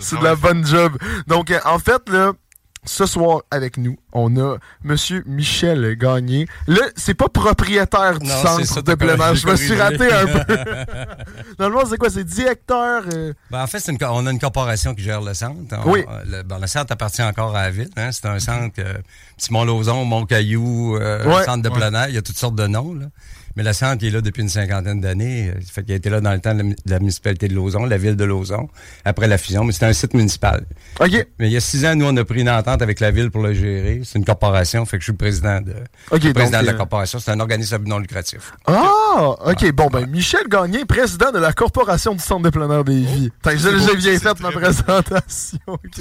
C'est de la bonne job. Donc, euh, en fait, là, ce soir, avec nous, on a Monsieur Michel Gagné. Là, c'est pas propriétaire du Non, centre de plein air. Je me suis raté un peu. Normalement, c'est quoi? C'est directeur... euh, Ben, en fait, une on a une corporation qui gère le centre. On- Oui. euh, Le, ben, le centre appartient encore à la ville. hein. C'est un centre, euh, petit Mont-Lauzon, Mont-Caillou, euh, Ouais. centre de plein air. Il y a toutes sortes de noms. Là. Mais le centre, il est là depuis une cinquantaine d'années. Euh, Fait qu'il a été là dans le temps de la, de la municipalité de Lauson, la ville de Lauson, après la fusion. Mais c'est un site municipal. OK. Mais il y a six ans, nous, on a pris une entente avec la ville pour le gérer. C'est une corporation. Fait que je suis président de, président donc, de la euh, corporation. C'est un organisme à but non lucratif. Ah, OK. Bon, ben, Michel Gagné, président de la Corporation du Centre de plein air des vies. J'ai bien fait ma présentation.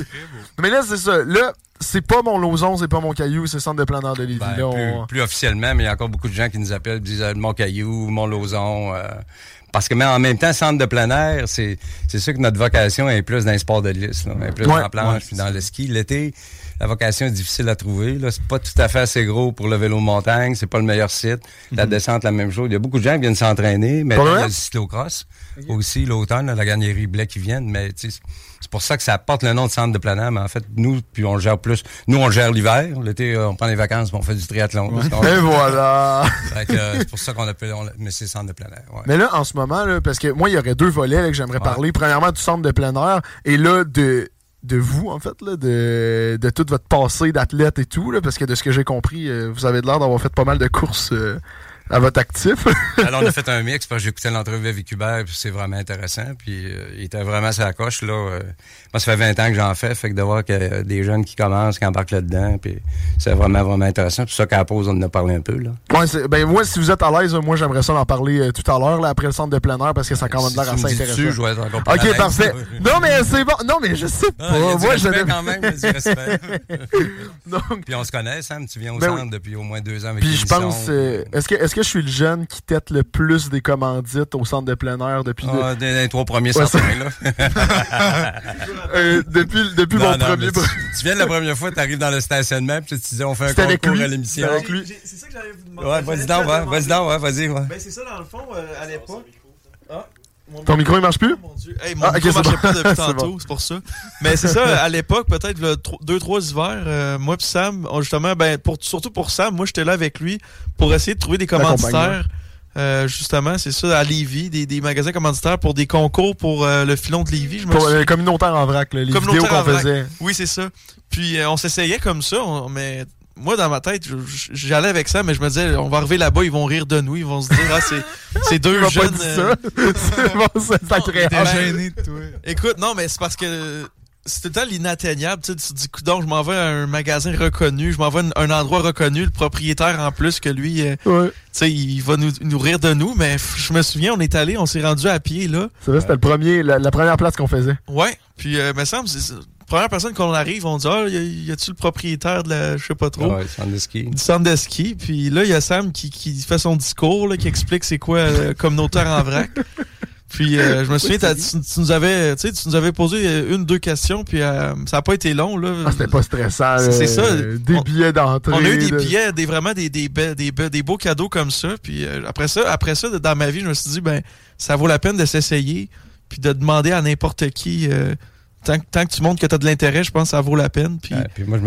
Mais là, c'est ça. Là, c'est pas mon Lauson, c'est pas mon caillou, c'est le Centre de plein air de Lévis. Ben, Là, plus, on- plus officiellement, mais il y a encore beaucoup de gens qui nous appellent, disent euh, Mont-Caillou, Mont-Lauzon. euh, parce que mais en même temps, centre de plein air, c'est c'est sûr que notre vocation est plus dans les sports de liste, là, est plus Ouais, dans la planche ouais, puis dans le ski. L'été, la vocation est difficile à trouver. Là, c'est pas tout à fait assez gros pour le vélo de montagne, c'est pas le meilleur site. La descente, la même chose. Il y a beaucoup de gens qui viennent s'entraîner, mais il y a le cyclocross aussi l'automne, la gagnerie blé qui viennent, mais tu sais, c'est pour ça que ça porte le nom de centre de plein air, mais en fait, nous, puis on le gère plus. Nous, on le gère l'hiver. L'été, euh, on prend les vacances, puis on fait du triathlon. Qu'on- Et voilà. euh, c'est pour ça qu'on appelle, on mais c'est centre de plein air. Ouais. Mais là, en ce moment, là, parce que moi, il y aurait deux volets là, que j'aimerais parler. Premièrement, du centre de plein air. Et là, de de vous, en fait, là, de, de tout votre passé d'athlète et tout, là, parce que de ce que j'ai compris, euh, vous avez l'air d'avoir fait pas mal de courses euh, à votre actif. Alors, on a fait un mix, parce que j'écoutais l'entrevue avec Hubert, puis c'est vraiment intéressant. Puis euh, il était vraiment sa coche, là. euh. moi, ça fait 20 ans que j'en fais, fait que de voir qu'il y a des jeunes qui commencent, qui embarquent là-dedans, puis c'est vraiment, vraiment intéressant. Pour ça qu'à la pause, on en a parlé un peu, là. ouais, ben, moi, si vous êtes à l'aise, moi, j'aimerais ça en parler euh, tout à l'heure, là, après le centre de plein air, parce que ça a quand même Si l'air assez intéressant. dessus, je vais être encore plus Ok, parfait. Non, mais c'est bon. Non, mais je sais pas. Ah, du moi, je quand même. Donc, Puis on se connaît, Sam, tu viens au Ben centre oui. depuis au moins deux ans avec Puis je pense, euh, est-ce que, que je suis le jeune qui tête le plus des commandites au centre de plein air depuis, le- Ah, des, des trois premiers Ouais, certains, là. euh, depuis, depuis Non, mon non, premier tu, tu viens la première fois, tu arrives dans le stationnement, puis tu te disais, on fait un C'était avec concours lui. à l'émission. C'est ça que j'allais vous demander. Ouais, vas-y donc, vas-y donc, vas-y, ouais. Ben, c'est ça, dans le fond, euh, à l'époque. Mon Ton micro, il marche plus? Mon Dieu. Hey, mon Ah, micro c'est marchait pas depuis tantôt, bon. c'est pour ça. Mais c'est ça, à l'époque, peut-être deux, trois hivers, euh, moi puis Sam, justement, ben, pour, surtout pour Sam, moi j'étais là avec lui pour essayer de trouver des commanditaires. Euh, justement, c'est ça, à Lévis, des, des magasins commanditaires pour des concours pour euh, le filon de Lévis. Je me Pour communautaire en vrac, là, les vidéos qu'on faisait. Oui, c'est ça. Puis on s'essayait comme ça, on- mais moi dans ma tête, j'allais avec ça, mais je me disais, on va arriver là-bas, ils vont rire de nous, ils vont se dire, ah, c'est, deux jeunes. dit euh, ça. c'est gêné de toi. Écoute, non, mais c'est parce que c'est tout le temps l'inatteignable. Tu sais, tu te dis, coudonc, je m'en vais à un magasin reconnu, je m'en vais à un endroit reconnu, le propriétaire en plus que lui, euh, Ouais. tu sais, il va nous, nous rire de nous, mais je me souviens, on est allé, on s'est rendu à pied, là. C'est vrai, c'était le premier, la, la première place qu'on faisait. Ouais, puis euh, me semble, première personne qu'on arrive, on dit, ah, y, a- y a-tu le propriétaire de la, je sais pas trop? Ah ouais, centre de ski. Du centre de ski, puis là, il y a Sam qui, qui fait son discours, là, qui explique c'est quoi euh, communautaire en vrac. Puis euh, je me souviens, tu, tu nous avais, tu sais, tu nous avais posé euh, une, deux questions, puis euh, ça a pas été long là. Ah, c'était pas stressant. C'est- c'est là. ça. Des On- billets d'entrée. On a eu des de- billets, des vraiment des des, be- des, be- des beaux cadeaux comme ça. Puis euh, après ça, après ça, dans ma vie, je me suis dit ben ça vaut la peine de s'essayer, puis de demander à n'importe qui. Euh, tant, que tu montres que tu as de l'intérêt, je pense que ça vaut la peine. Puis, moi,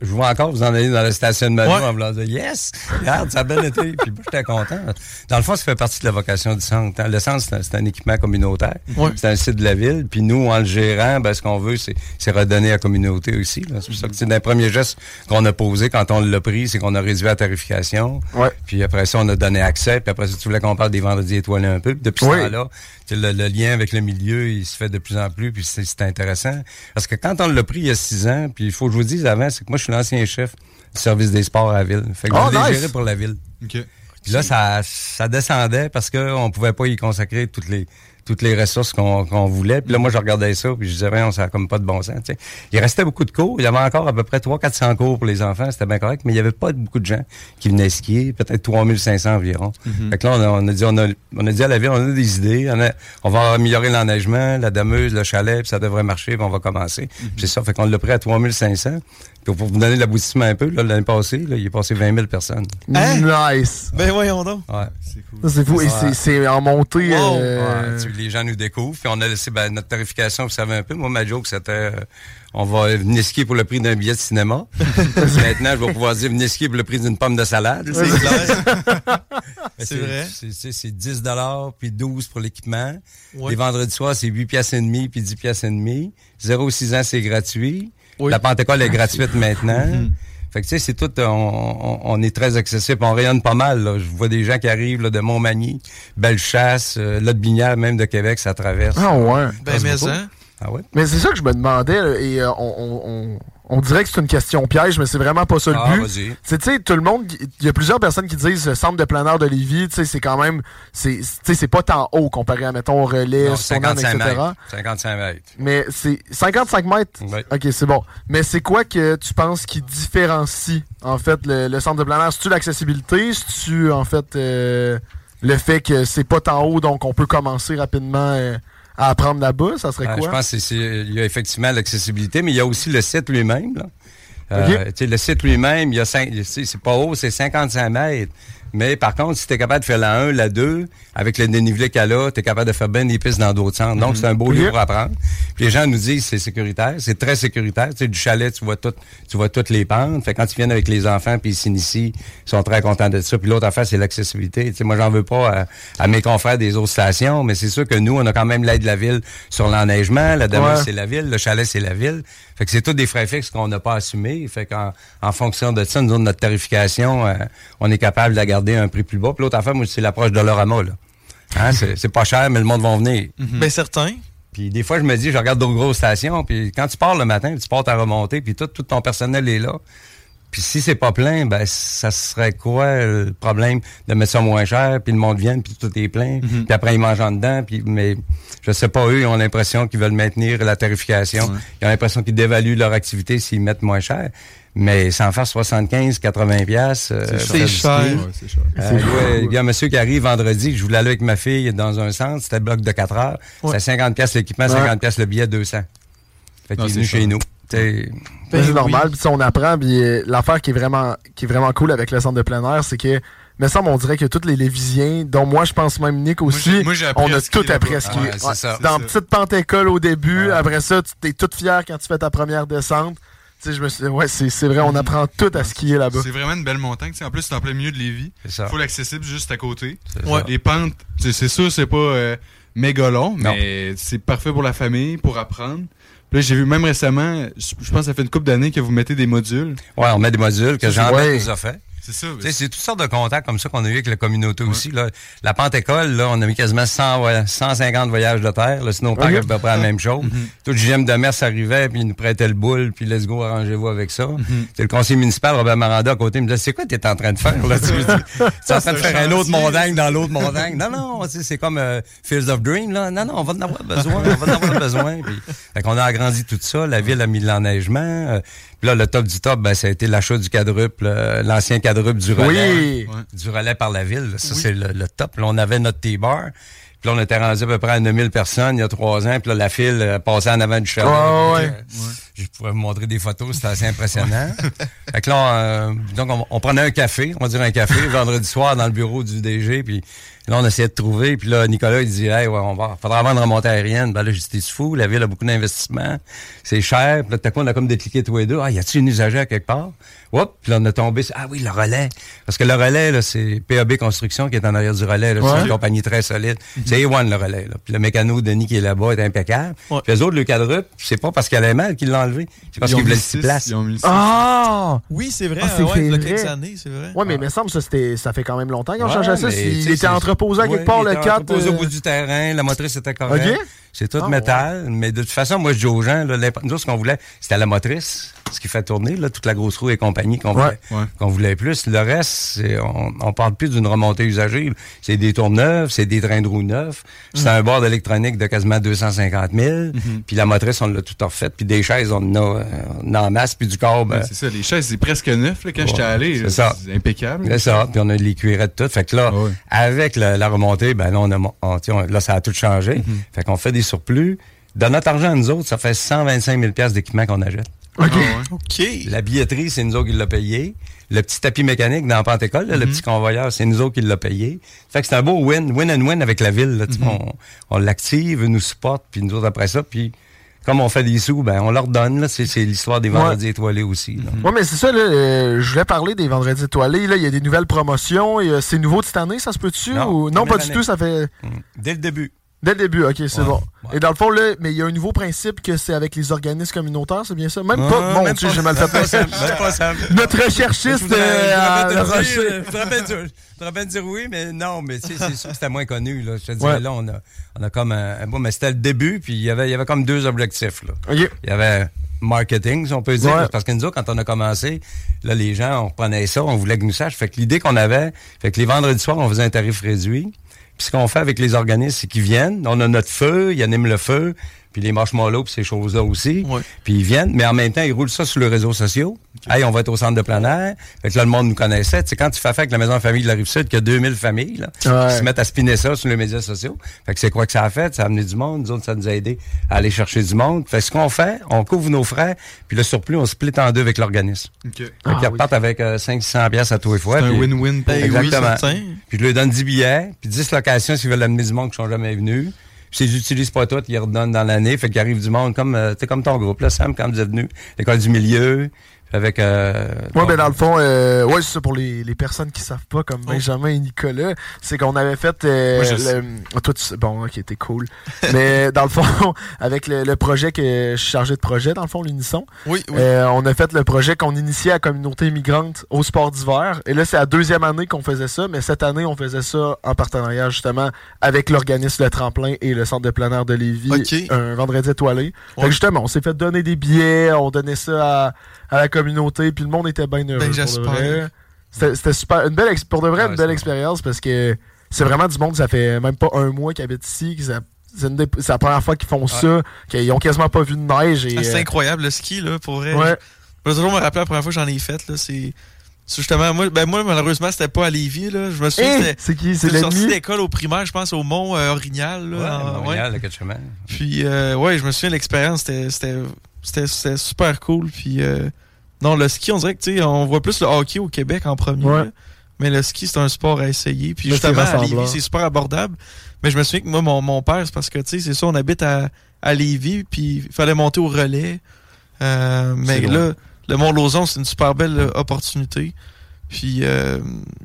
je, vois encore vous en aller dans la station de en me disant Yes! Regarde, ça a bien été. Puis moi, j'étais content. Dans le fond, ça fait partie de la vocation du centre. Le centre, c'est un, équipement communautaire. C'est un site de la ville. Puis nous, en le gérant, ben, ce qu'on veut, c'est redonner à la communauté aussi. C'est pour ça que c'est un premier geste qu'on a posé quand on l'a pris, c'est qu'on a réduit la tarification. Puis après ça, on a donné accès. Puis après ça, tu voulais qu'on parle des vendredis étoilés un peu. Puis depuis ce temps-là, le, lien avec le milieu, il se fait de plus en plus, puis c'est intéressant. Parce que quand on l'a pris il y a six ans, puis il faut que je vous dise avant, c'est que moi, je suis l'ancien chef du service des sports à la ville. Fait que oh, je géré pour la ville. Puis là, ça, ça descendait parce qu'on pouvait pas y consacrer toutes les toutes les ressources qu'on voulait. Puis là, moi, je regardais ça, puis je disais, rien, ça a comme pas de bon sens. Il restait beaucoup de cours. Il y avait encore à peu près 300-400 cours pour les enfants. C'était bien correct, mais il n'y avait pas beaucoup de gens qui venaient skier, peut-être 3500 environ. Mm Fait que là, on a, dit, on a, on a dit à la ville, on a des idées. On, va améliorer l'enneigement, la dameuse, le chalet, puis ça devrait marcher, puis on va commencer. Mhm. C'est ça. Fait qu'on l'a pris à 3500 pour vous donner l'aboutissement un peu, l'année passée, là, il est passé 20 000 personnes. Hein? Nice! Ben voyons donc. Ouais. C'est cool. C'est fou. Et c'est en montée. Euh, les gens nous découvrent. Puis on a laissé ben, notre tarification, vous savez un peu. Moi, ma joke, c'était euh, on va venir skier pour le prix d'un billet de cinéma. Maintenant, je vais pouvoir dire venir skier pour le prix d'une pomme de salade. C'est clair. c'est vrai. C'est 10 puis 12 pour l'équipement. Les vendredis soirs, c'est 8 piastres et demi puis 10 piastres et demi. 0-6 ans, c'est gratuit. La Pentecôte est gratuite maintenant. Mhm. Fait que tu sais, c'est tout, on, est très accessible, on rayonne pas mal. Là. Je vois des gens qui arrivent là, de Montmagny, Bellechasse, euh, là de Binière, même de Québec, ça traverse. Ah ouais. Ben mais hein? Ah ouais? Mais c'est ça que je me demandais, et euh, on, on dirait que c'est une question piège, mais c'est vraiment pas ça le ah, but. Tu sais, tout le monde, il y a plusieurs personnes qui disent le centre de planeur de Lévis, tu sais, c'est quand même, c'est, c'est pas tant haut comparé à, mettons, relais, non, 55 etc. Mètres. 55 mètres. Mais c'est 55 mètres? Ok, c'est bon. Mais c'est quoi que tu penses qui différencie, en fait, le, centre de planeur? C'est-tu l'accessibilité? C'est-tu, en fait, euh, le fait que c'est pas tant haut, donc on peut commencer rapidement? Euh, à apprendre là-bas, ça serait quoi? Je pense qu'il y a effectivement l'accessibilité, mais il y a aussi le site lui-même. Euh, le site lui-même, il y a c'est pas haut, c'est 55 mètres. Mais par contre, si tu es capable de faire la 1, la 2, avec le dénivelé qu'elle a, tu es capable de faire bien des pistes dans d'autres centres. Donc, mhm. c'est un beau lieu pour apprendre. Puis les gens nous disent c'est sécuritaire, c'est très sécuritaire. Tu sais, du chalet, tu vois tout, tu vois toutes les pentes. Fait quand ils viennent avec les enfants puis ils s'initient, ils sont très contents de ça. Puis l'autre affaire, c'est l'accessibilité. Tu sais, moi, j'en veux pas à, mes confrères des autres stations, mais c'est sûr que nous, on a quand même l'aide de la ville sur l'enneigement. La demeure, c'est la ville. Le chalet, c'est la ville. Fait que c'est tous des frais fixes qu'on n'a pas assumés. Fait qu'en en fonction de ça, nous, notre tarification, euh, on est capable de la garder un prix plus bas. Puis l'autre affaire, moi, c'est l'approche de l'orama, là. Hein, c'est pas cher, mais le monde va venir. Mhm. Bien certain. Puis des fois, je me dis, je regarde d'autres grosses stations, puis quand tu pars le matin, tu pars à remonter, puis tout, tout ton personnel est là. Puis si c'est pas plein, ben ça serait quoi le problème de mettre ça moins cher, puis le monde vient, puis tout est plein, mhm. puis après ils mangent en dedans, puis mais je sais pas eux, ils ont l'impression qu'ils veulent maintenir la tarification, ils ont l'impression qu'ils dévaluent leur activité s'ils mettent moins cher. Mais sans faire 75, 80 pièces, c'est cher. Euh, il y a un monsieur qui arrive vendredi, je voulais aller avec ma fille dans un centre, c'était bloc de 4 heures, c'est 50 pièces l'équipement, 50 pièces le billet, 200. Fait qu'il est venu chez nous. C'est ben normal, puis on apprend, puis euh, l'affaire qui est vraiment qui est vraiment cool avec le centre de plein air, c'est que mais ça, on dirait que tous les Lévisiens, dont moi, je pense même Nick aussi, on a tout appris à skier. Dans petite pente-école au début, après ça, tu es toute fier quand tu fais ta première descente je me suis ouais, c'est vrai, on apprend tout à skier là-bas. C'est vraiment une belle montagne. en plus, c'est en plein milieu de Lévis. Full accessible juste à côté. Les pentes, c'est sûr, c'est pas euh, méga long, mais c'est parfait pour la famille, pour apprendre. Puis j'ai vu même récemment, je pense que ça fait une couple d'années que vous mettez des modules. Ouais, on met des modules que jean ouais. nous a fait. C'est ça. C'est toutes sortes de contacts comme ça qu'on a eu avec la communauté aussi. Là. La Pente-École, là, on a mis quasiment 100, 150 voyages de terre. Là, sinon, on à peu près la même chose. Mm -hmm. Tout le GM de Mers arrivait, puis il nous prêtait le boule, puis let's go, arrangez-vous avec ça. Mm -hmm. Le conseiller municipal, Robert Maranda, à côté, il me disait, c'est quoi t'es en train de faire? Là? tu es en train de faire un autre montagne dans l'autre montagne. Non, non, c'est comme euh, Fields of Dream. Là. Non, non, on va en avoir besoin. On va en avoir besoin. Puis, fait qu'on a agrandi tout ça. La ville a mis de l'enneigement. Euh, là, le top du top, ben, ça a été l'achat du quadruple, euh, l'ancien quadruple du relais. Du relais par la ville. Ça, c'est le, top. Là, on avait notre T-bar. Puis là, on était rendu à peu près à 9000 personnes il y a trois ans. Puis là, la file passait en avant du char. ouais. je pourrais vous montrer des photos, c'était assez impressionnant. fait que là, euh, donc on, prenait un café, on va dire un café, vendredi soir dans le bureau du DG, puis là, on essayait de trouver. Puis là, Nicolas, il dit, hey, ouais, on va, faudra avoir une remontée aérienne. Ben là, j'étais fou, la ville a beaucoup d'investissements, c'est cher. Puis là, à coup, on a comme décliqué tous les deux. Ah, y a-t-il une usagère quelque part? Hop, puis là, on a tombé. Ah oui, le relais. Parce que le relais, là, c'est PAB Construction qui est en arrière du relais. C'est une compagnie très solide. Mhm. C'est A1, le relais. Là. Puis le mécano Denis qui est là-bas est impeccable. Puis les autres, le quadruple, c'est pas parce qu'elle a mal qu'il l'a enlevé. C'est parce qu'il voulait six places. Ah! Oui, c'est vrai. Ah, c'est ouais, il y a quelques années, c'est vrai. Ouais, mais il me semble que ça, ça fait quand même longtemps ont changé ça. Il était entreposé quelque part, le 4. Entreposé au bout du terrain, la motrice était correcte. C'est tout ah, métal. Mais de toute façon, moi, je dis aux gens, là, nous, ce qu'on voulait, c'était la motrice, ce qui fait tourner, là, toute la grosse roue et compagnie qu'on voulait, plus. Le reste, on, on parle plus d'une remontée usagée. C'est des tours neufs, c'est des trains de roues neufs. C'est un bord électronique de quasiment 250 000. Mm-hmm. Puis la motrice, on l'a tout refait. Puis des chaises, on en a, on en masse. Puis du corps, ben, C'est ça, les chaises, c'est presque neuf, là, quand j'étais allé. C'est ça. impeccable. C'est ça. Puis on a les cuirettes toutes. Fait que là, avec la, remontée, ben là, on a, là, ça a tout changé. Mm-hmm. Fait qu'on fait des surplus. Dans notre argent, nous autres, ça fait 125 000 d'équipement qu'on achète. OK. OK. La billetterie, c'est nous autres qui l'a payé. Le petit tapis mécanique dans Pentecôte, le mhm. petit convoyeur, c'est nous autres qui l'a payé. Fait que c'est un beau win, win and win avec la ville. Là, mhm. On, on l'active, nous supporte, puis nous autres après ça, puis comme on fait des sous, ben on leur donne. C'est, l'histoire des vendredis étoilés aussi. Oui, mais c'est ça. Là, euh, je voulais parler des vendredis étoilés. Là, il y a des nouvelles promotions. Et, c'est nouveau de cette année, ça se peut-tu? Non, non pas du tout. Ça fait. Dès le début. Dès le début, ok, c'est bon. Et dans le fond, là, mais il y a un nouveau principe que c'est avec les organismes communautaires, c'est bien ça? Même pas. Bon, tu j'ai mal fait pas Notre recherchiste. Euh, je te rappelle dire oui, mais non, mais c'est sûr que c'était moins connu. Là. Je te disais, là, on a, on a comme un. Bon, mais c'était le début, puis il y avait, il y avait comme deux objectifs. Là. Il y avait marketing, si on peut dire. Parce que nous quand on a commencé, là, les gens, on reprenait ça, on voulait que nous sache. Fait que l'idée qu'on avait, fait que les vendredis soirs, on faisait un tarif réduit. Puis ce qu'on fait avec les organismes, c'est qu'ils viennent, on a notre feu, ils animent le feu, puis les marshmallows, puis ces choses-là aussi. Puis ils viennent, mais en même temps, ils roulent ça sur les réseaux sociaux. Hey, on va être au centre de plein air. Fait que là, le monde nous connaissait. Tu sais, quand tu fais affaire avec la maison de famille de la Rive-Sud, qu'il y a 2000 familles, là, qui se mettent à spinner ça sur les médias sociaux. Fait que c'est quoi que ça a fait? Ça a amené du monde. Nous autres, ça nous a aidé à aller chercher du monde. Fait que ce qu'on fait, on couvre nos frais, puis le surplus, on split en deux avec l'organisme. Okay. Fait ah, qu'ils repartent avec 500 euh, pièces à tous les fois. C'est un win-win Exactement. puis je leur donne 10 billets, puis 10 locations s'ils veulent amener du monde qui sont jamais venus. Puis ils n'utilisent pas tout, ils redonnent dans l'année. Fait qu'il arrive du monde comme, euh, comme ton groupe, là, Sam, quand vous êtes venu. L'école du milieu, avec. Euh, ouais, ben dans le fond, euh, ouais, c'est ça pour les, les personnes qui savent pas, comme oh. Benjamin et Nicolas, c'est qu'on avait fait. Euh, le, toi, tu, bon, ok, t'es cool. Mais dans le fond, avec le, projet que je suis chargé de projet, dans le fond, l'Unisson, oui, euh, on a fait le projet qu'on initiait à la communauté immigrante au sport d'hiver. Et là, c'est la deuxième année qu'on faisait ça, mais cette année, on faisait ça en partenariat justement avec l'organisme Le Tremplin et le centre de plein air de Lévis, un vendredi étoilé. Fait que justement, on s'est fait donner des billets, on donnait ça à à la communauté, puis le monde était bien heureux. Ben, C'était super. Une belle, pour de vrai, une belle expérience parce que c'est vraiment du monde, ça fait même pas un mois qu'ils habitent ici. C'est la première fois qu'ils font ça, qu'ils ont quasiment pas vu de neige. Ah, c'est euh, incroyable le ski, là, pour vrai. Ouais. Je vais toujours me rappeler la première fois que j'en ai fait, là, c'est. Justement, moi, ben moi, malheureusement, c'était pas à Lévis, là. Je me souviens hey, C'est qui? C'est sorti d'école au primaire, je pense, au Mont euh, Orignal, là. Ouais, Orignal, le Puis, euh, ouais, je me souviens, l'expérience, c'était super cool. Puis, euh, non, le ski, on dirait que on voit plus le hockey au Québec en premier. Mais le ski, c'est un sport à essayer. Puis justement, à Lévis, c'est super abordable. Mais je me souviens que moi, mon, mon père, c'est parce que, tu sais, c'est ça, on habite à, à Lévis, puis il fallait monter au relais. Euh, mais là, le Mont-Lauzon, c'est une super belle opportunité. Puis il euh,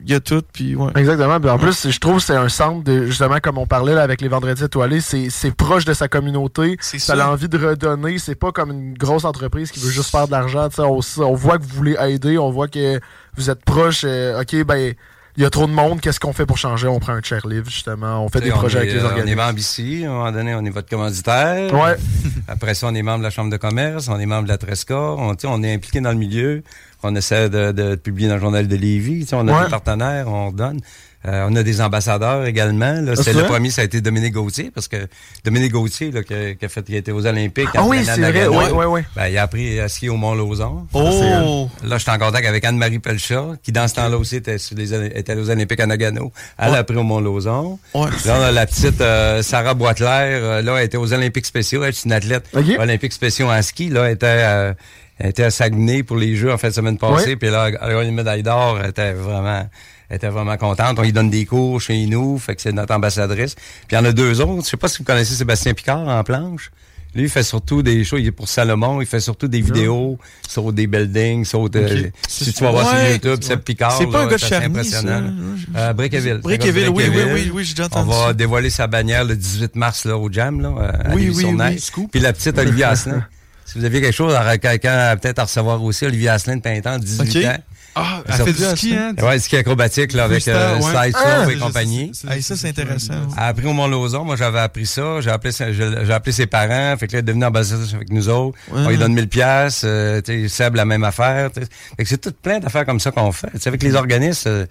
y a tout, puis ouais. Exactement. Puis en plus, je trouve que c'est un centre de justement comme on parlait là, avec les vendredis étoilés, c'est proche de sa communauté. Ça a envie de redonner. C'est pas comme une grosse entreprise qui veut juste faire de l'argent. On, on voit que vous voulez aider, on voit que vous êtes proche. Euh, ok, ben il y a trop de monde, qu'est-ce qu'on fait pour changer? On prend un chairlift, justement. On fait des projets avec les organismes. On est membre ici, à un moment donné, on est votre commanditaire. Ouais. Après ça, on est membre de la Chambre de commerce, on est membre de la Tresca. On, on est impliqué dans le milieu on essaie de, publier dans le journal de Lévis. on a des partenaires, on donne. Euh, on a des ambassadeurs également. Là. C'est le premier, ça a été Dominique Gauthier, parce que Dominique Gauthier, là, qui, a, fait, qui a été aux Olympiques. Ah oui, c'est vrai. Oui, oui, oui. Ben, il a appris à skier au Mont-Lauson. Oh! Là, je suis en contact avec Anne-Marie Pelchat, qui dans ce temps-là aussi était, sur les, était aux Olympiques à Nagano. Elle a appris au Mont-Lauson. Là, on a la petite euh, Sarah Boitelaire. Euh, là, elle était aux Olympiques spéciaux. Elle est une athlète olympique spéciaux en ski. Là, elle était, elle était à Saguenay pour les Jeux en fait la semaine passée. Puis là, elle a eu une médaille d'or. Elle était vraiment était vraiment contente. On lui donne des cours chez nous, fait que c'est notre ambassadrice. Puis il y en a deux autres. Je sais pas si vous connaissez Sébastien Picard en planche. Lui, il fait surtout des choses. Il est pour Salomon. Il fait surtout des vidéos sur des buildings, sur des, si tu vas voir sur YouTube, c'est Picard. C'est pas un gars de Charny, impressionnant. Euh, Brickeville. Brickeville, oui, oui, oui, oui, j'ai déjà entendu. On va dévoiler sa bannière le 18 mars là, au Jam, là, à oui, oui, oui, Puis la petite Olivia Asselin. si vous aviez quelque chose à quelqu'un peut-être à recevoir aussi, Olivia Asselin de Pintan, 18 ans. Ah, elle fait du ski, hein? Ouais, ski acrobatique, là, avec euh, Slide ah, et compagnie. ça, c'est intéressant. Elle a appris au Mont-Lauson. Moi, j'avais appris ça. J'ai appelé, j'ai appelé ses parents. Fait que là, elle est devenue ambassadrice avec nous autres. On lui donne 1000 pièces. Euh, Seb, la même affaire. Fait que c'est tout plein d'affaires comme ça qu'on fait. T'sais, avec les organismes, euh,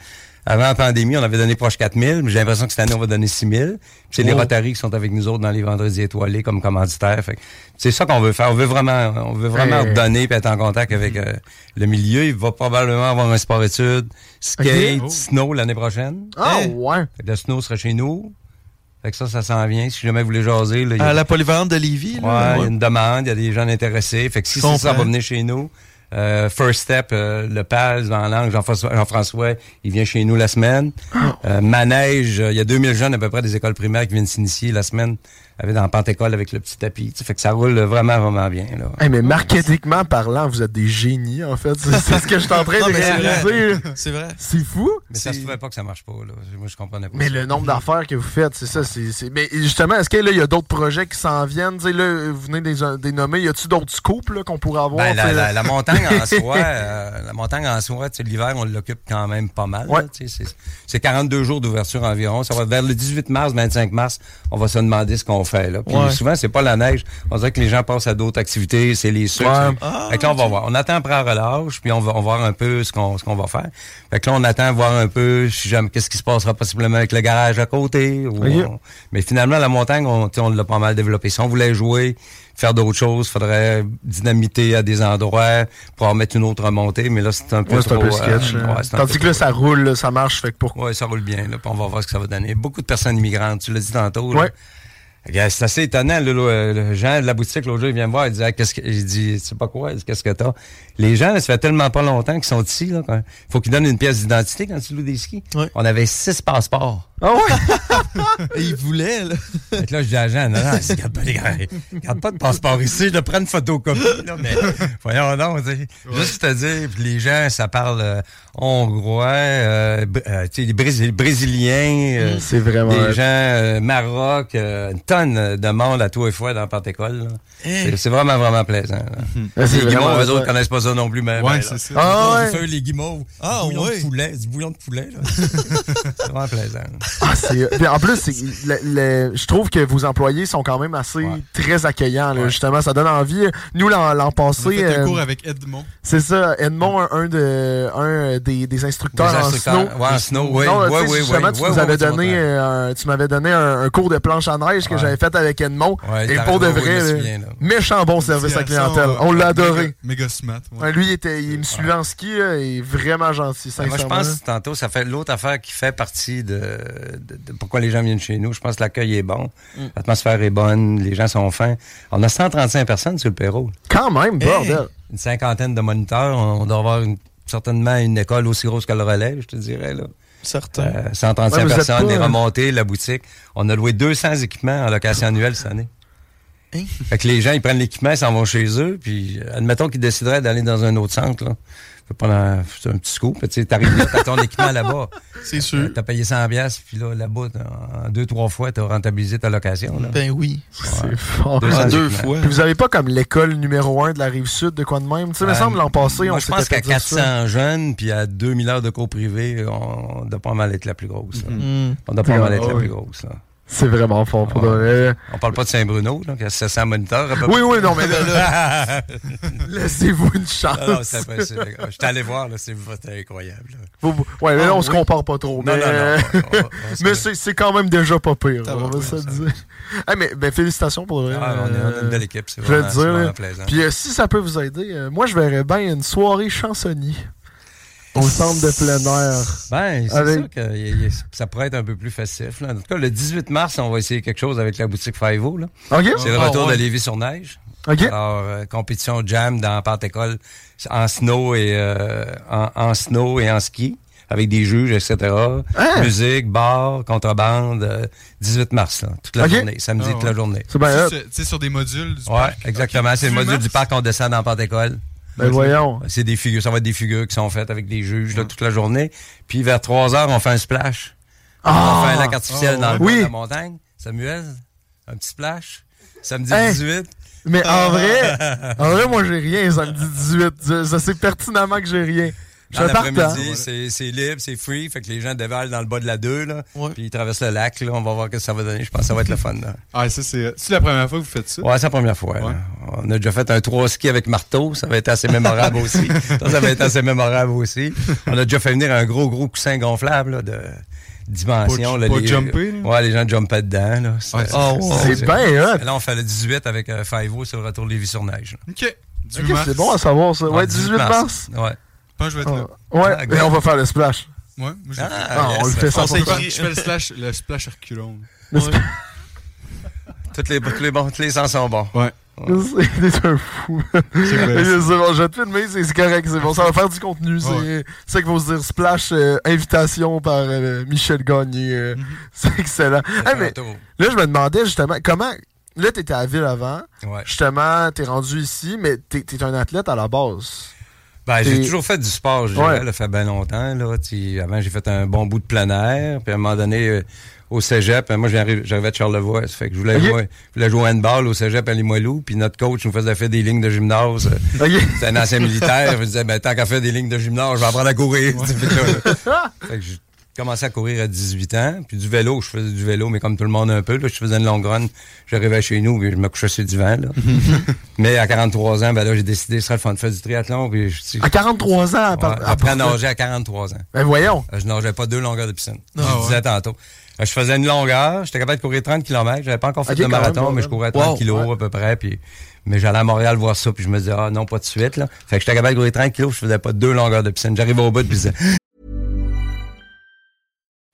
avant la pandémie, on avait donné proche 4 000, mais j'ai l'impression que cette année, on va donner 6 000. c'est les oh. Rotary qui sont avec nous autres dans les vendredis étoilés comme commanditaires. c'est ça qu'on veut faire. On veut vraiment, on veut vraiment donner et être en contact avec euh, le milieu. Il va probablement avoir un sport études, skate, oh. snow l'année prochaine. Ah, ouais. Le snow sera chez nous. Fait que ça, ça s'en vient. Si jamais vous voulez jaser. Là, à la polyvalente de Lévis, là. Ouais, il y a une demande, il y a des gens intéressés. Fait que si ça, ça va venir chez nous, euh, First Step, euh, le PALS dans la langue, Jean-François, il vient chez nous la semaine. Ah. Euh, Manège, il y a 2000 jeunes à peu près des écoles primaires qui viennent s'initier la semaine avec dans Pentecôle avec le petit tapis. Ça fait que ça roule vraiment, vraiment bien. Là. mais marketingment parlant, vous êtes des génies, en fait. C'est ce que je suis en train de réaliser. C'est vrai. C'est fou. Mais ça se pouvait pas que ça marche pas. Là. Moi, je comprenais pas. Mais le nombre d'affaires que vous faites, c'est ça. c'est Mais justement, est-ce qu'il y a d'autres projets qui s'en viennent? là, vous venez des, des nommer. Y a-tu d'autres scoops qu'on pourrait avoir? Ben, la, la, montagne en soi, euh, la montagne en soi, l'hiver, on l'occupe quand même pas mal. C'est 42 jours d'ouverture environ. Ça va vers le 18 mars, 25 mars, on va se demander ce qu'on fait. Là. Puis souvent, c'est pas la neige. On dirait que les gens passent à d'autres activités, c'est les sucres. Ah, fait que là, on va voir. On attend après relâche, puis on va, voir un peu ce qu'on ce qu'on va faire. Fait que là, on attend voir un peu si jamais qu'est-ce qui se passera possiblement avec le garage à côté. mais finalement, la montagne, on, on l'a pas mal développé. Si on voulait jouer, faire d'autres choses, faudrait dynamiter à des endroits pour en mettre une autre montée, mais là, c'est un peu trop... Un peu sketch. Euh, Tandis que là, ça roule, ça marche, fait que pour... Ouais, ça roule bien, là, on va voir ce que ça va donner. Beaucoup de personnes immigrantes, tu l'as dit tantôt. C'est assez étonnant. le Jean de la boutique, l'autre jour, il vient me voir, il dit ah, qu'est-ce que il dit, tu sais pas quoi, qu'est-ce que t'as? Les gens, ça fait tellement pas longtemps qu'ils sont ici, là. Il faut qu'ils donnent une pièce d'identité quand tu loues des skis. On avait six passeports. Ah ouais? Et il voulait, là. Fait là, je dis à Jean, non, non, garde pas, garde pas de passeport ici, je prends une photocopie, là, mais voyons donc. Juste te dire, puis les gens, ça parle euh, hongrois, euh, euh, tu sais, les brésiliens, euh, c'est vraiment... des gens, Maroc, une tonne de monde à tout et fois dans Pentecôle, eh. C'est vraiment, vraiment plaisant. les eux autres connaissent pas ça non plus, mais. Ouais, c'est ça. Ah, ouais. les guimauves. Ah, du bouillon de poulet, du bouillon de poulet, là. c'est vraiment plaisant. Ah, c'est... en plus, je trouve que vos employés sont quand même assez très accueillants, là, justement. Ça donne envie. Nous, l'an, passé. On a fait un euh, cours avec Edmond. C'est ça. Edmond, un, de, un des, des instructeurs, en snow. Ouais, en snow, oui. Ouais, oui, justement, tu, nous avais donné, euh, tu m'avais donné un, cours de planche à neige que j'avais fait avec Edmond. et pour de vrai, méchant bon service à clientèle. On l'a adoré. Méga smart. Lui, il, était, il me suivait en ski, il est vraiment gentil, Moi, je pense tantôt, ça fait l'autre affaire qui fait partie de, pourquoi les gens viennent chez nous. Je pense que l'accueil est bon, mm. l'atmosphère est bonne, les gens sont fins. On a 135 personnes sur le Pérou. Quand même, bordel. Une cinquantaine de moniteurs. On, doit avoir certainement une école aussi grosse que le relais, je te dirais. Là. Certain. 135 euh, personnes, des remontées, la boutique. On a loué 200 équipements en location annuelle cette année. Hein? Fait que les gens, ils prennent l'équipement, ils s'en vont chez eux, puis admettons qu'ils décideraient d'aller dans un autre centre, là. Prendre un, un petit scoop. Tu arrives là, t'as ton équipement là-bas. C'est sûr. T'as payé 100 puis là, là-bas, en deux, trois fois, t'as rentabilisé ta location. Là. Ben oui. C'est fort. Deux, fois. Puis vous avez pas comme l'école numéro un de la Rive-Sud, de quoi de même? Tu sais, me semble, l'an passé, on Je pense qu'à 400 jeunes, puis à 2000 heures de cours privés, on doit pas mal être la plus grosse. Mm-hmm. On doit pas mal être la plus grosse, là. C'est vraiment fort pour ah. de On parle pas de Saint-Bruno, donc c'est 700 moniteurs. Oui, oui, non, mais là, laissez-vous une chance. Non, non c'est Je suis allé voir, c'est incroyable. Ouais, là, ah, on se compare pas trop. mais, mais c'est quand même déjà pas pire. On va ça dire. mais ben, félicitations pour le ah, on est une belle équipe, c'est vraiment, vraiment, plaisant. Puis euh, si ça peut vous aider, euh, moi je verrais bien une soirée chansonnier au centre de plein air. Ben, c'est sûr que ça pourrait être un peu plus festif. En tout cas, le 18 mars, on va essayer quelque chose avec la boutique Five-O. C'est le ah, retour de Lévis-sur-Neige. Alors, euh, compétition jam dans Pente-École en snow et euh, en, snow et en ski avec des juges, etc. Hein? Musique, bar, contrebande, 18 euh, mars, toute la journée, samedi ah, toute la journée. C'est sur des modules du ouais, exactement. C'est le module du parc qu'on descend dans Pente-École. Ben voyons. C'est des figures, ça va être des figures qui sont faites avec des juges toute la journée. Puis vers 3 heures, on fait un splash. On fait un lac artificiel ah, dans le oui. de la montagne. Samuel, un petit splash. Samedi 18. Mais en vrai, en vrai, moi j'ai rien samedi 18. Je, sais pertinemment que j'ai rien. Dans l'après-midi, c'est libre, c'est free, fait que les gens dévalent dans le bas de la 2, là, puis ils traversent le lac, là, on va voir ce que ça va donner. Je pense que ça va être le fun. Là. Ah, ça, c'est la première fois que vous faites ça? Ouais, c'est la première fois. On a déjà fait un 3 ski avec marteau, ça va être assez mémorable aussi. Ça, ça va être assez mémorable aussi. On a déjà fait venir un gros, gros coussin gonflable là, de dimension. Là, les, jumper, Ouais, les gens jumpaient dedans. Là. C'est oh, bien, hein? Là, on fait le 18 avec euh, Five-O sur le retour de Lévis-sur-Neige. OK. c'est bon à savoir, ça. Ouais, 18 mars. Ouais. Pas je vais être là. Ah, ouais, ah, mais on va faire le splash. Ouais, moi je ah, on le fait sans Je fais le splash, le splash reculon. Toutes les, tous les bons, tous les sens sont bons. Ouais. C'est un fou. C'est bon, je vais te filmer, c'est correct, c'est bon. Ça va faire du contenu. C'est ça qu'il faut se dire. Splash, euh, invitation par euh, Michel Gagné. Euh, mm-hmm. C'est excellent. mais, là, je me demandais justement, comment. Là, t'étais à la ville avant. Ouais. Justement, t'es rendu ici, mais t'es es un athlète à la base. Ben, j'ai toujours fait du sport, je dirais. Ça fait bien longtemps. Là, avant, j'ai fait un bon bout de plein air. Puis à un moment donné, euh, au cégep, moi, j'arrivais de Charlevoix. Ça fait que je voulais, jouer, je voulais jouer handball au cégep à Limoilou. Puis notre coach nous faisait faire des lignes de gymnase. C'était un ancien militaire. je disais, ben, tant qu'à faire des lignes de gymnase, je vais apprendre à courir. fait que commencé à courir à 18 ans. Puis du vélo, je faisais du vélo, mais comme tout le monde un peu. Là, je faisais une longue run. J'arrivais chez nous, puis je me couchais sur du vent. Là. mais à 43 ans, ben là, j'ai décidé, ce serait le fun de faire du triathlon. Puis à 43 ans? Ouais, après nager à 43 ans. Ben voyons. Euh, je nageais pas deux longueurs de piscine. je disais tantôt. Euh, je faisais une longueur, j'étais capable de courir 30 km. J'avais pas encore fait de marathon, mais je courais 30 kg à peu près. Puis mais j'allais à Montréal voir ça, puis je me disais, ah non, pas de suite. Là. Fait que j'étais capable de courir 30 kilos, je faisais pas deux longueurs de piscine. J'arrivais au bout, puis je disais,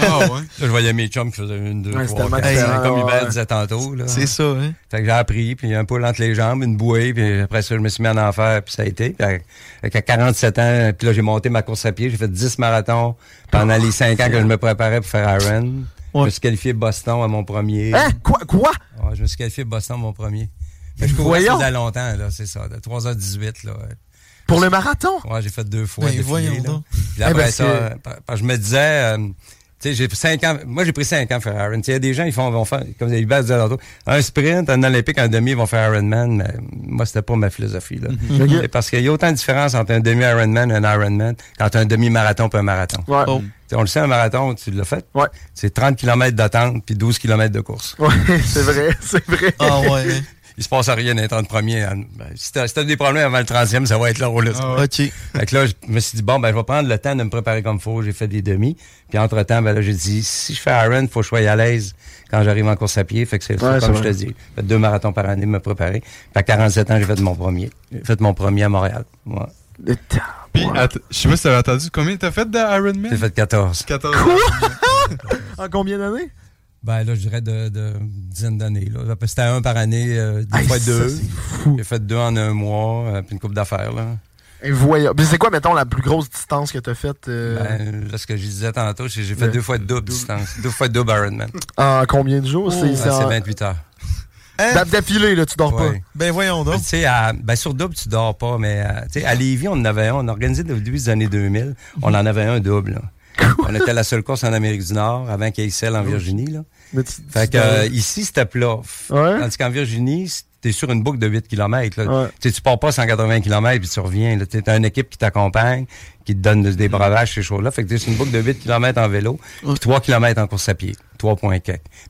Ah ouais? Là, je voyais mes chums qui faisaient une, deux, trois, quatre, comme Hubert disait tantôt. C'est ça, hein? Fait que j'ai appris, puis un poule entre les jambes, une bouée, puis après ça, je me suis mis en enfer, puis ça a été. Puis à, 47 ans, puis là, j'ai monté ma course à pied, j'ai fait 10 marathons pendant les 5 ans que je me préparais pour faire Iron. Je me suis qualifié Boston à mon premier. Hein? Quoi? Quoi? Ouais, je me suis qualifié Boston à mon premier. Mais je courais ça longtemps, là, c'est ça, de 3h18, là. Pour le marathon? Ouais, j'ai fait deux fois. Ben, voyons donc. Puis après eh ben, ça, je me disais, euh, tu sais, j'ai cinq ans. Moi, j'ai pris cinq ans pour faire Iron. Il y a des gens, ils font, vont faire, comme bases disait un sprint, un olympique, un demi, ils vont faire Ironman. Mais moi, c'était pas ma philosophie, là. Parce qu'il y a autant de différence entre un demi Ironman et un Ironman qu'entre un demi-marathon et un marathon. Ouais. Oh. On le sait, un marathon, tu l'as fait? Ouais. C'est 30 km d'attente puis 12 km de course. Ouais, c'est vrai, c'est vrai. Ah ouais. Il se passe rien dans les 30 premiers. Ben, si t'as des problèmes avant le 30e, ça va être là. Là, ah, OK. Fait que là, je me suis dit, bon, ben, je vais prendre le temps de me préparer comme il faut. J'ai fait des demi. Puis entre-temps, ben là, j'ai dit, si je fais Iron, il faut que je sois à l'aise quand j'arrive en course à pied. Fait que c'est comme je te dis. Fait deux marathons par année, me préparer. Puis à 47 ans, j'ai fait mon premier. J'ai fait mon premier à Montréal. Ouais. Puis, je sais pas si t'avais entendu, combien t'as fait d'Ironman? J'ai fait 14. 14 Quoi? en combien d'années? Ben là, je dirais de, de dizaine d'années. C'était un par année, euh, des fois deux. J'ai fait deux en un mois, euh, puis une coupe d'affaires. là. voyons. c'est quoi, mettons, la plus grosse distance que tu as faite? Euh? Ben, là, ce que je disais tantôt, j'ai fait deux fois double, distance. Deux fois double Ironman. En combien de jours? c'est ben, 28 heures. Hein? D'affilée, là, tu dors pas. Ben voyons donc. Tu sais, ben, sur double, tu dors pas, mais tu à Lévis, on en avait un. On a organisé depuis les années 2000. On en avait un double. On était la seule course en Amérique du Nord avant qu'il y ait celle en Virginie. Là. fait que, euh, ici, c'était plat. Ouais. Tandis qu'en Virginie, t'es sur une boucle de 8 km. Là. Tu pars pas 180 km puis tu reviens. Tu as une équipe qui t'accompagne, qui te donne des breuvages, ces choses-là. Fait que sur une boucle de 8 km en vélo, puis 3 km en course à pied. 3 points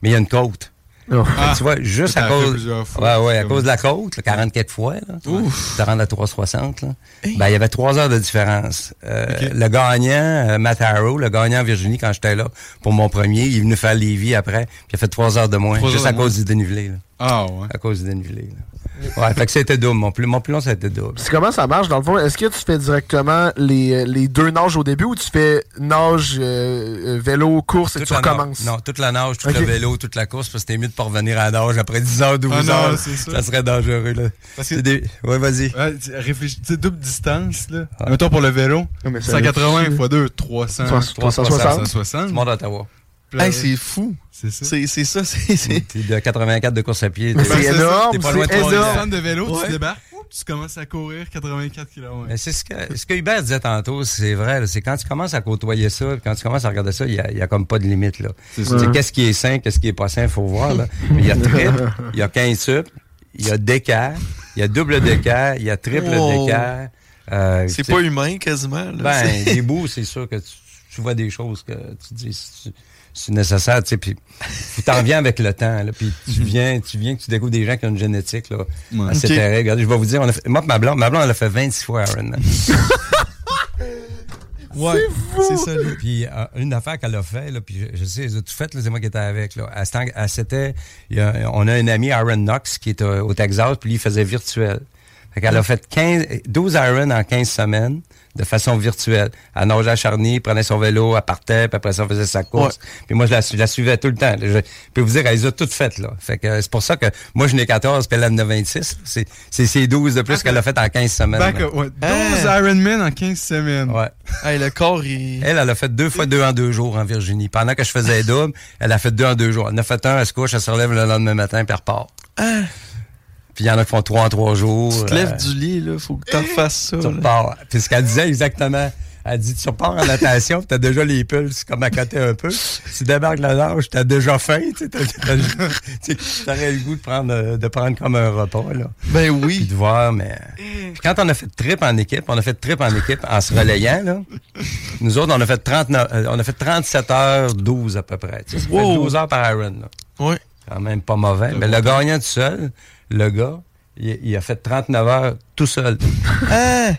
Mais il y a une côte. Ah, tu vois, juste à cause, ouais, ouais, à cause de la côte, 44 fois, là, tu rendu à 360, là, ben, il y avait trois heures de différence. Euh, le gagnant, euh, Matt Harrow, le gagnant en Virginie, quand j'étais là, pour mon premier, il est venu faire Lévis après, puis il a fait trois heures de moins, juste à cause du dénivelé. Là. Ah ouais. À cause du dénivelé. Là. Ouais, fait que c'était double. Mon plus, mon plus long, c'était double. Comment ça marche, dans le fond? Est-ce que tu fais directement les, les deux nages au début ou tu fais nage, euh, euh, vélo, course et tu recommences? Non, toute la nage, tout le vélo, toute la course, parce que c'était mieux de pas revenir à la nage après 10 heures, 12 ah heures. Ça. ça. serait dangereux, là. Parce que... Des... Ouais, vas-y. Ouais, réfléchis, tu sais, double distance, là. Ouais. Mettons pour le vélo. 180 x 2, 300. 360. 360. Tu montes à Ottawa. Hey, c'est fou. C'est ça. C'est ça. C'est de 84 de course à pied. C'est énorme. T'es pas loin de énorme. de vélo, tu débarques, tu commences à courir 84 km. C'est ce que, ce que Hubert disait tantôt, c'est vrai. C'est quand tu commences à côtoyer ça, quand tu commences à regarder ça, il n'y a, y a comme pas de limite. là. Qu'est-ce qui est sain, qu'est-ce qui est pas sain, il faut voir. Là. il y a triple, il y a 15 sup, il y a d'écart, il y a double d'écart, il y a triple d'écart. Euh, c'est pas humain quasiment. Là, ben, des bouts, c'est sûr que tu, vois des choses que tu dis c'est nécessaire, tu sais, puis tu t'en viens avec le temps, là, puis tu mhm. viens, tu viens que tu découvres des gens qui ont une génétique, là, assez okay. Regardez, je vais vous dire, on a fait, moi ma blonde, ma blonde, elle a fait 26 fois Iron Ouais, c'est ça. Puis euh, une affaire qu'elle a fait, là, puis je, sais, elle a tout fait, c'est moi qui étais avec. Là. c'était, on a un ami, Aaron Knox, qui est au, Texas, puis lui, il faisait virtuel. Fait qu'elle a fait 15, 12 Iron en 15 semaines de façon virtuelle. Elle nageait à Charny, prenait son vélo, elle partait, puis après ça, on faisait sa course. Puis moi, je la, suivais tout le temps. Je, peux vous dire, elle les a toutes faites, là. Fait que c'est pour ça que moi, je n'ai 14, puis elle en a 26. C'est, c'est ces 12 de plus qu'elle a fait en 15 semaines. ouais. 12 ah. Ironman en 15 semaines. Ouais. Hey, le corps, il... Elle, elle a fait deux fois deux en deux jours en Virginie. Pendant que je faisais double, elle a fait deux en deux jours. Elle en a fait un, elle se couche, elle se relève le lendemain matin, puis elle repart. Ah. Puis il y en a qui font trois en trois jours. Tu te lèves euh, du lit, là, faut que tu refasses ça. Tu repars. Puis ce qu'elle disait exactement, elle dit, tu repars en natation, tu t'as déjà les pulses comme à côté un peu. Tu débarques la nage, t'as déjà faim, tu t'aurais le goût de prendre, de prendre comme un repas, là. Ben oui. Puis de voir, mais... Puis quand on a fait trip en équipe, on a fait trip en équipe en se relayant, là. Nous autres, on a fait 39, euh, on a fait 37 heures 12 à peu près. Sais, 12 heures par iron, là. Oui. Quand même pas mauvais. Mais le gagnant tout seul, le gars, il, a fait 39 heures tout seul. hein?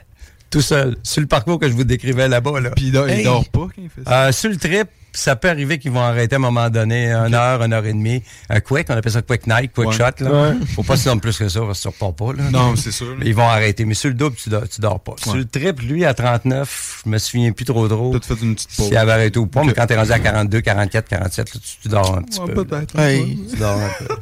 Tout seul. Sur le parcours que je vous décrivais là-bas. Là. Puis il, dort, dort pas quand il fait ça? Euh, sur le trip, ça peut arriver qu'ils vont arrêter à un moment donné, une heure, une heure et demie. Un quick, on appelle ça quick night, quick shot. Là. Faut pas se donner plus que ça, parce que tu repars pas. Là. Non, c'est sûr. Ils vont arrêter. Mais sur le double, tu dors, tu dors pas. Sur le trip, lui, à 39, je me souviens plus trop trop. Tu fait une petite pause. S'il avait arrêté ou pas, mais quand t'es rendu à 42, 44, 47, tu, dors un petit peu. Peut-être. Tu dors un peu.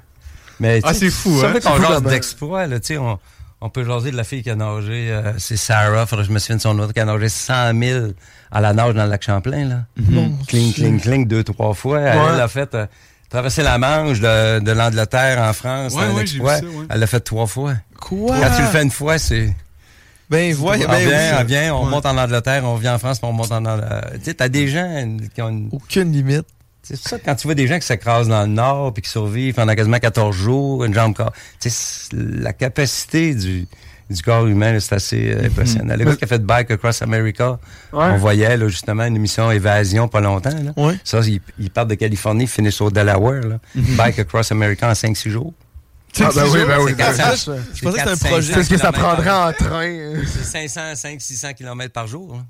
Mais, ah, c'est fou, ça hein? fait qu'on jase d'exploit, là, tu sais, on, on, peut jaser de la fille qui a nagé, euh, c'est Sarah, faudrait que je me souvienne de son autre, qui a nagé 100 000 à la nage dans le lac Champlain, là. Mm Cling, cling, cling, deux, trois fois. Elle, a fait, euh, traverser la Manche de, de l'Angleterre en France, ouais, ouais, exploit. Ça, Elle l'a fait trois fois. Quoi? Quand tu le fais une fois, c'est... Ben, voyez, ben, on vient, on vient, on monte en Angleterre, on vient en France, puis on monte en Angleterre. Tu sais, t'as des gens qui ont une... Aucune limite. C'est ça, quand tu vois des gens qui s'écrasent dans le nord puis qui survivent pendant quasiment 14 jours, une jambe corps, la capacité du, du corps humain, c'est assez euh, impressionnant. Le gars qui a fait Bike Across America, on voyait là, justement une émission Évasion pas longtemps. Là. Ça, ils, partent de Californie, ils finissent au Delaware. Là. Mm-hmm. Bike Across America en 5-6 jours. Ah ben oui, ben oui. Ben, je pensais que c'était un projet. Qu'est-ce que ça prendrait en train? C'est 500, 500, 600 km par jour. Hein.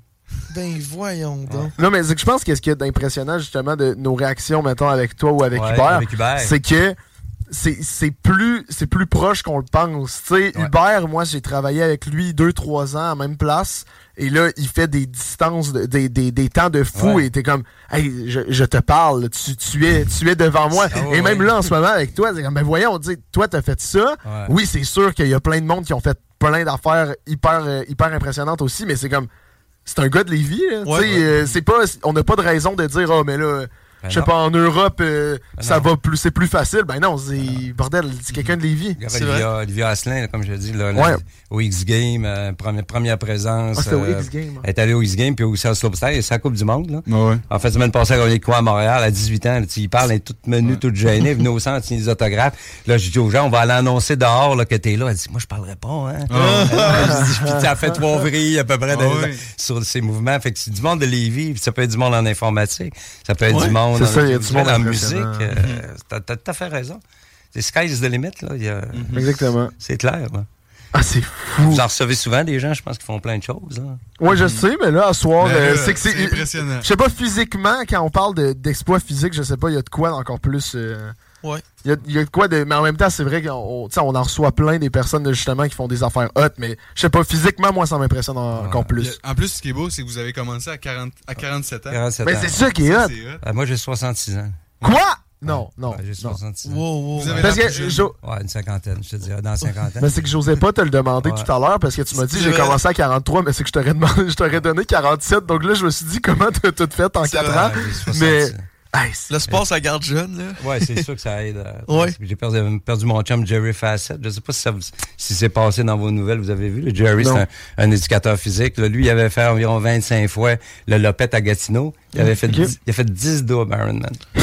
Ben voyons donc. Non, mais je pense que ce qui est impressionnant justement de nos réactions, mettons, avec toi ou avec Hubert, c'est que c'est plus c'est plus proche qu'on le pense. Tu sais, Hubert, moi j'ai travaillé avec lui deux trois ans à même place et là il fait des distances des, des, des temps de fou et t'es comme hey je, je, te parle tu, tu es tu es devant moi ah et même là en ce moment avec toi c'est comme ben voyons on dit toi t'as fait ça oui c'est sûr qu'il y a plein de monde qui ont fait plein d'affaires hyper, euh, hyper impressionnantes aussi, mais c'est comme. C'est un gars de Lévis. Ouais, c'est pas, on n'a pas de raison de dire, oh, mais là ben je sais pas, en Europe, euh, ben ça va plus, c'est plus facile. Ben non, c'est bordel, c'est quelqu'un de Lévis. C'est Olivia Asselin, comme je dis, là, au X Game, euh, première, première, présence. Ah, au X Game. Elle est allée au X Game puis aussi au Slopestyle, c'est sa Coupe du Monde. Là. Ouais. En fait, semaine passée, elle a quoi à Montréal à 18 ans. il parle, elle est toute menue, toute gênée, venue au centre, signer des autographes. Là, je dis aux gens, on va aller annoncer dehors là, que t'es là. Elle dit, moi, je parlerai pas. Hein. Ah. je dis, fait trois vrilles à peu près ah sur ces mouvements. Fait que c'est du monde de Lévis, ça peut être du monde en informatique, ça peut être du monde. C'est ça, il y a du monde en musique, euh, t'as tout à fait raison. C'est sky is the limit, là. Mhm. Exactement. C'est clair, là. Ah, c'est fou. Vous en recevez souvent des gens, je pense, qui font plein de choses. Hein. Oui, je sais, mais là, à soir, euh, c'est c'est impressionnant. Je sais pas, physiquement, quand on parle d'exploit physique, je sais pas, il y a de quoi encore plus. Euh, ouais. Il y, a de quoi de. Mais en même temps, c'est vrai qu'on on en reçoit plein des personnes, justement, qui font des affaires hot, mais je sais pas, physiquement, moi, ça m'impressionne encore plus. en plus, ce qui est beau, c'est que vous avez commencé à, 40, à 47 ans. 47 mais c'est ça qui est hot. Ah, moi, j'ai 66 ans. Quoi? Non, non. j'ai 66 ans. Wow, Vous avez parce que Ouais, une cinquantaine, je te dirais, dans la cinquantaine. Mais c'est que j'osais pas te le demander tout à l'heure parce que tu m'as dit j'ai commencé à 43, mais c'est que je t'aurais demandé, je t'aurais donné 47. Donc là, je me suis dit comment t'as tout fait en 4 ans? Mais. Le sport, ça garde jeune, là. Ouais, c'est sûr que ça aide. ouais. J'ai perdu, perdu, mon chum Jerry Fassett. Je sais pas si ça si c'est passé dans vos nouvelles, vous avez vu. Le Jerry, c'est un, éducateur physique. lui, il avait fait environ 25 fois le Lopette à Gatineau. Il avait fait, 10, il a fait 10 doubles Ironman.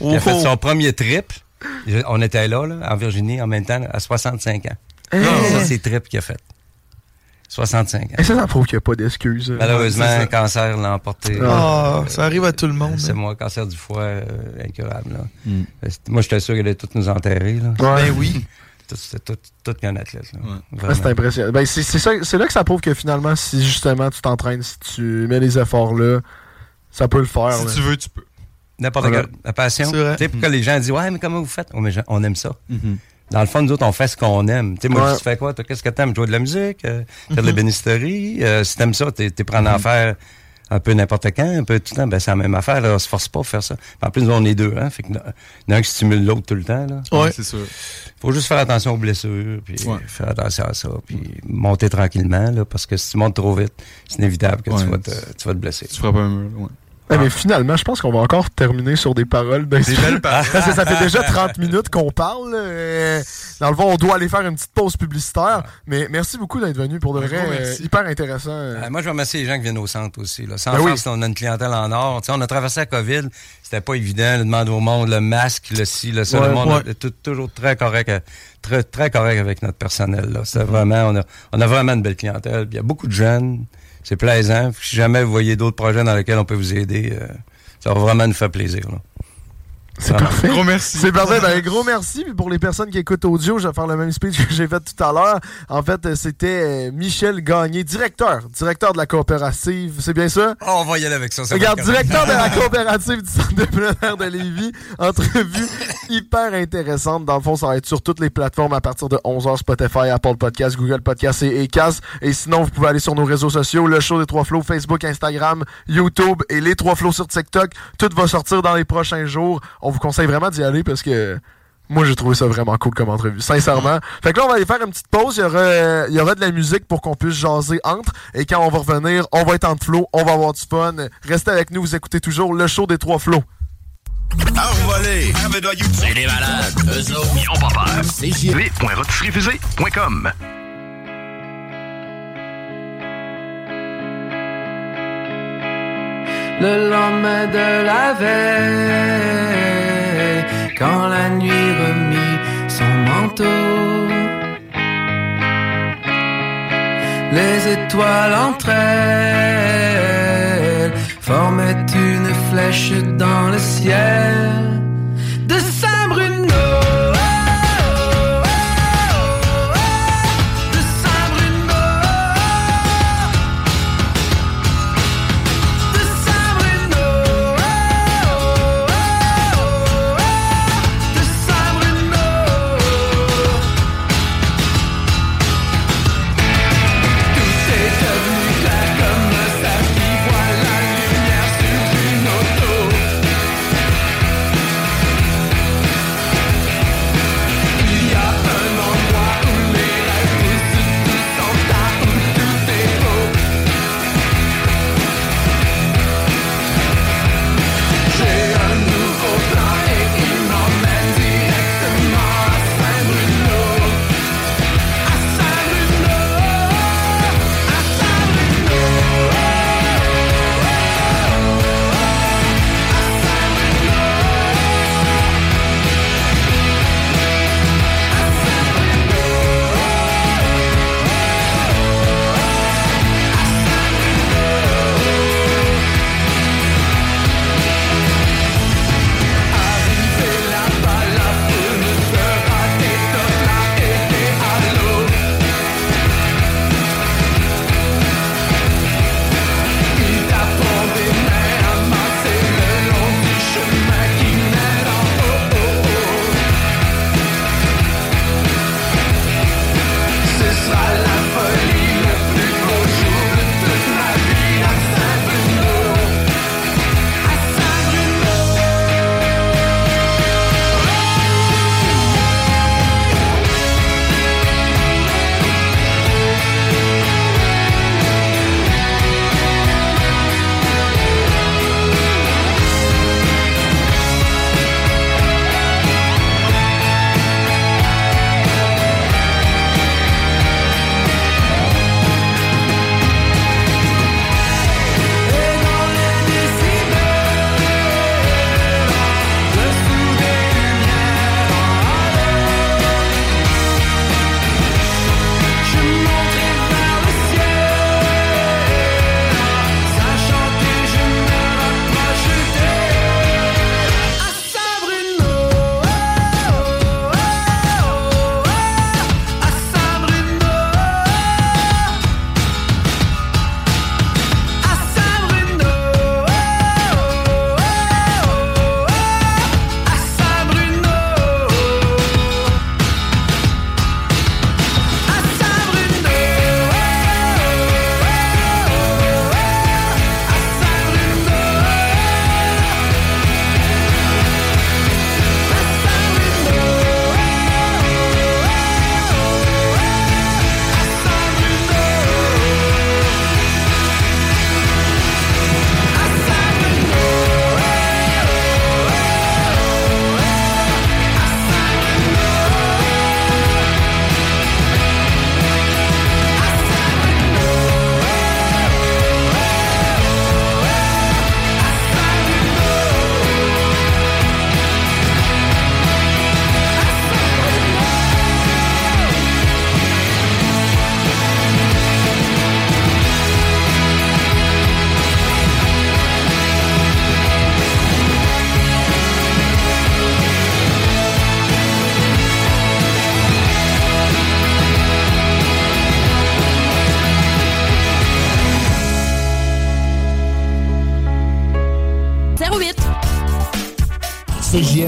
Il a fait son premier trip. On était là, là, en Virginie, en même temps, à 65 ans. Ça, c'est le trip qu'il a fait. 65 ans. Et ça, ça prouve qu'il n'y a pas d'excuses. Malheureusement, le cancer l'a emporté. Ah, ça arrive à tout le monde. C'est hein. moi, cancer du foie, euh, incurable. Là. Mm. Moi, j'étais sûr qu'il allait tous nous enterrer. Là. Ben oui. C'était tout, tout, qu'un athlète. Là. c'est impressionnant. Ben, c'est là que ça prouve que finalement, si justement tu t'entraînes, si tu mets les efforts là, ça peut le faire. Si tu veux, tu peux. N'importe quelle la passion. Tu sais, pourquoi les gens disent Ouais, mais comment vous faites? Oh, mais On aime ça. Mm-hmm. Dans le fond, nous autres, on fait ce qu'on aime. Tu sais, moi, tu fais quoi Qu'est-ce que t'aimes? Jouer de la musique? Euh, Faire de la mm-hmm. bénisterie? Euh, Si t'aimes ça, t'es prêt à en mm-hmm. faire un peu n'importe quand, un peu tout le temps, ben c'est la même affaire. Là, on se force pas à faire ça. En plus, nous, on est deux, hein. Fait que y un qui stimule l'autre tout le temps. Là. Ouais, c'est sûr. Faut juste faire attention aux blessures, puis faire attention à ça, puis monter tranquillement, là, parce que si tu montes trop vite, c'est inévitable que tu, vas te, tu vas te blesser. Tu feras pas un mur, ouais. Ah. mais finalement, je pense qu'on va encore terminer sur des paroles Des belles paroles. Parce que ça fait déjà 30 minutes qu'on parle. Euh, dans le fond, on doit aller faire une petite pause publicitaire. Mais merci beaucoup d'être venu pour de vrai. Euh, hyper intéressant. Euh, moi, je remercie les gens qui viennent au centre aussi. Là. Sans ben on a une clientèle en or. on a traversé la COVID. C'était pas évident de demander au monde le masque, le ci, le ça. le monde est toujours très correct, très, très correct avec notre personnel. Là. Vraiment, on a, on a vraiment une belle clientèle. Il y a beaucoup de jeunes c'est plaisant. Si jamais vous voyez d'autres projets dans lesquels on peut vous aider, euh, ça va vraiment nous faire plaisir. C'est parfait. Gros merci. C'est parfait. Ben, gros merci. Puis pour les personnes qui écoutent audio, je vais faire le même speech que j'ai fait tout à l'heure. En fait, c'était euh, Michel Gagné, directeur, directeur de la coopérative. C'est bien ça? Oh, on va y aller avec ça. Regarde, directeur de la coopérative du centre de plein air de Lévis. Entrevue hyper intéressante. Dans le fond, ça va être sur toutes les plateformes à partir de 11h, Spotify, Apple Podcast, Google Podcast et Ecas. Et sinon, vous pouvez aller sur nos réseaux sociaux, le show des Trois Flots, Facebook, Instagram, YouTube et les Trois Flots sur TikTok. Tout va sortir dans les prochains jours on vous conseille vraiment d'y aller parce que moi, j'ai trouvé ça vraiment cool comme entrevue, sincèrement. Fait que là, on va aller faire une petite pause. Il y aura, il y aura de la musique pour qu'on puisse jaser entre. Et quand on va revenir, on va être en flow, on va avoir du fun. Restez avec nous, vous écoutez toujours le show des trois flots. Envolé! C'est des malades! Eux autres, ils ont pas peur! C'est le lendemain de la veille, quand la nuit remit son manteau. Les étoiles entre elles formaient une flèche dans le ciel.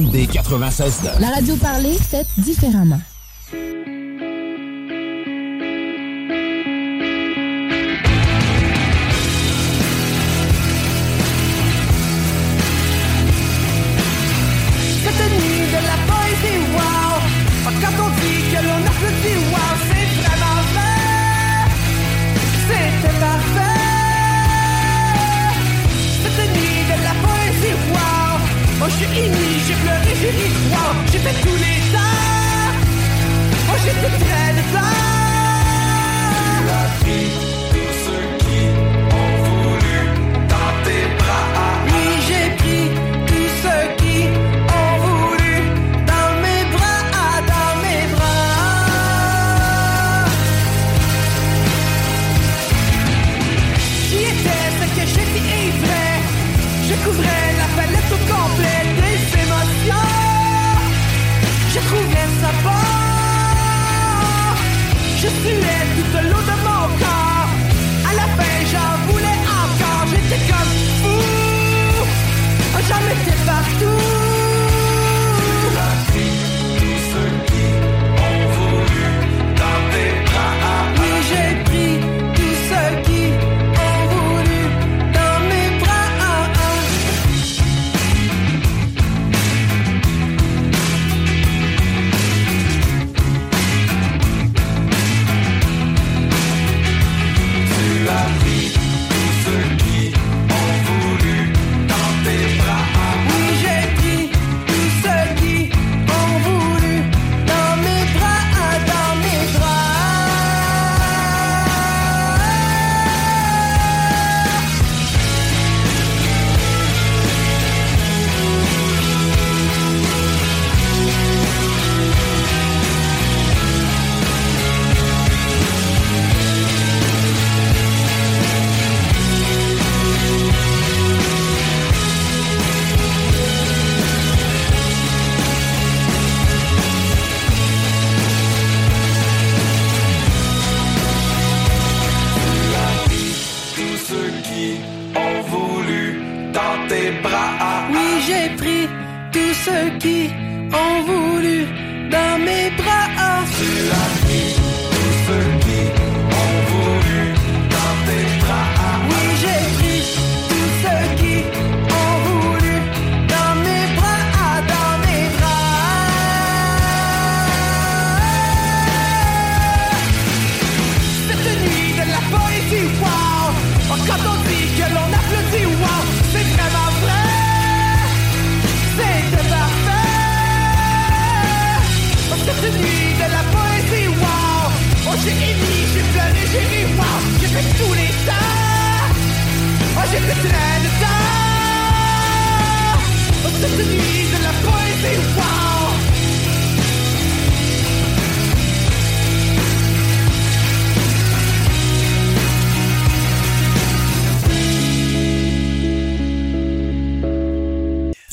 CJMD 96. La radio parlée, faite différemment. Tous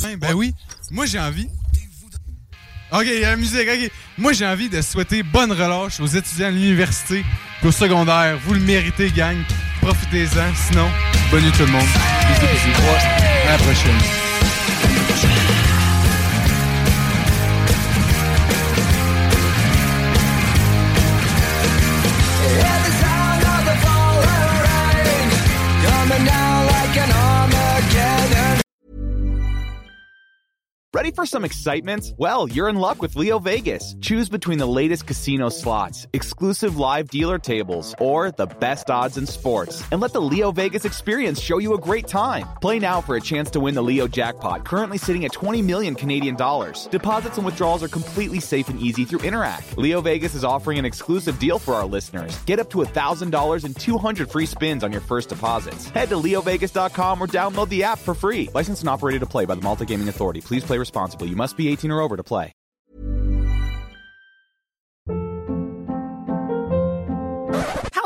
Ben, ben oui, moi j'ai envie. Ok, il y a la musique, ok. Moi j'ai envie de souhaiter bonne relâche aux étudiants de l'université au secondaire. Vous le méritez, gang. Profitez-en. Sinon, bonne nuit tout le monde. Bisous, bisous. À la prochaine. Ready for some excitement? Well, you're in luck with Leo Vegas. Choose between the latest casino slots, exclusive live dealer tables, or the best odds in sports. And let the Leo Vegas experience show you a great time. Play now for a chance to win the Leo jackpot, currently sitting at 20 million Canadian dollars. Deposits and withdrawals are completely safe and easy through Interac. Leo Vegas is offering an exclusive deal for our listeners. Get up to $1,000 and 200 free spins on your first deposits. Head to leovegas.com or download the app for free. Licensed and operated to play by the Malta Gaming Authority. Please play responsibly. You must be 18 or over to play.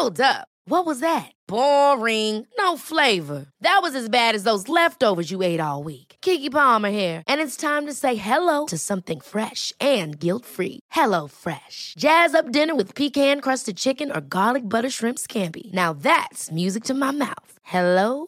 Hold up. What was that? Boring. No flavor. That was as bad as those leftovers you ate all week. Kiki Palmer here, and it's time to say hello to something fresh and guilt-free. Hello Fresh. Jazz up dinner with pecan-crusted chicken or garlic butter shrimp scampi. Now that's music to my mouth. Hello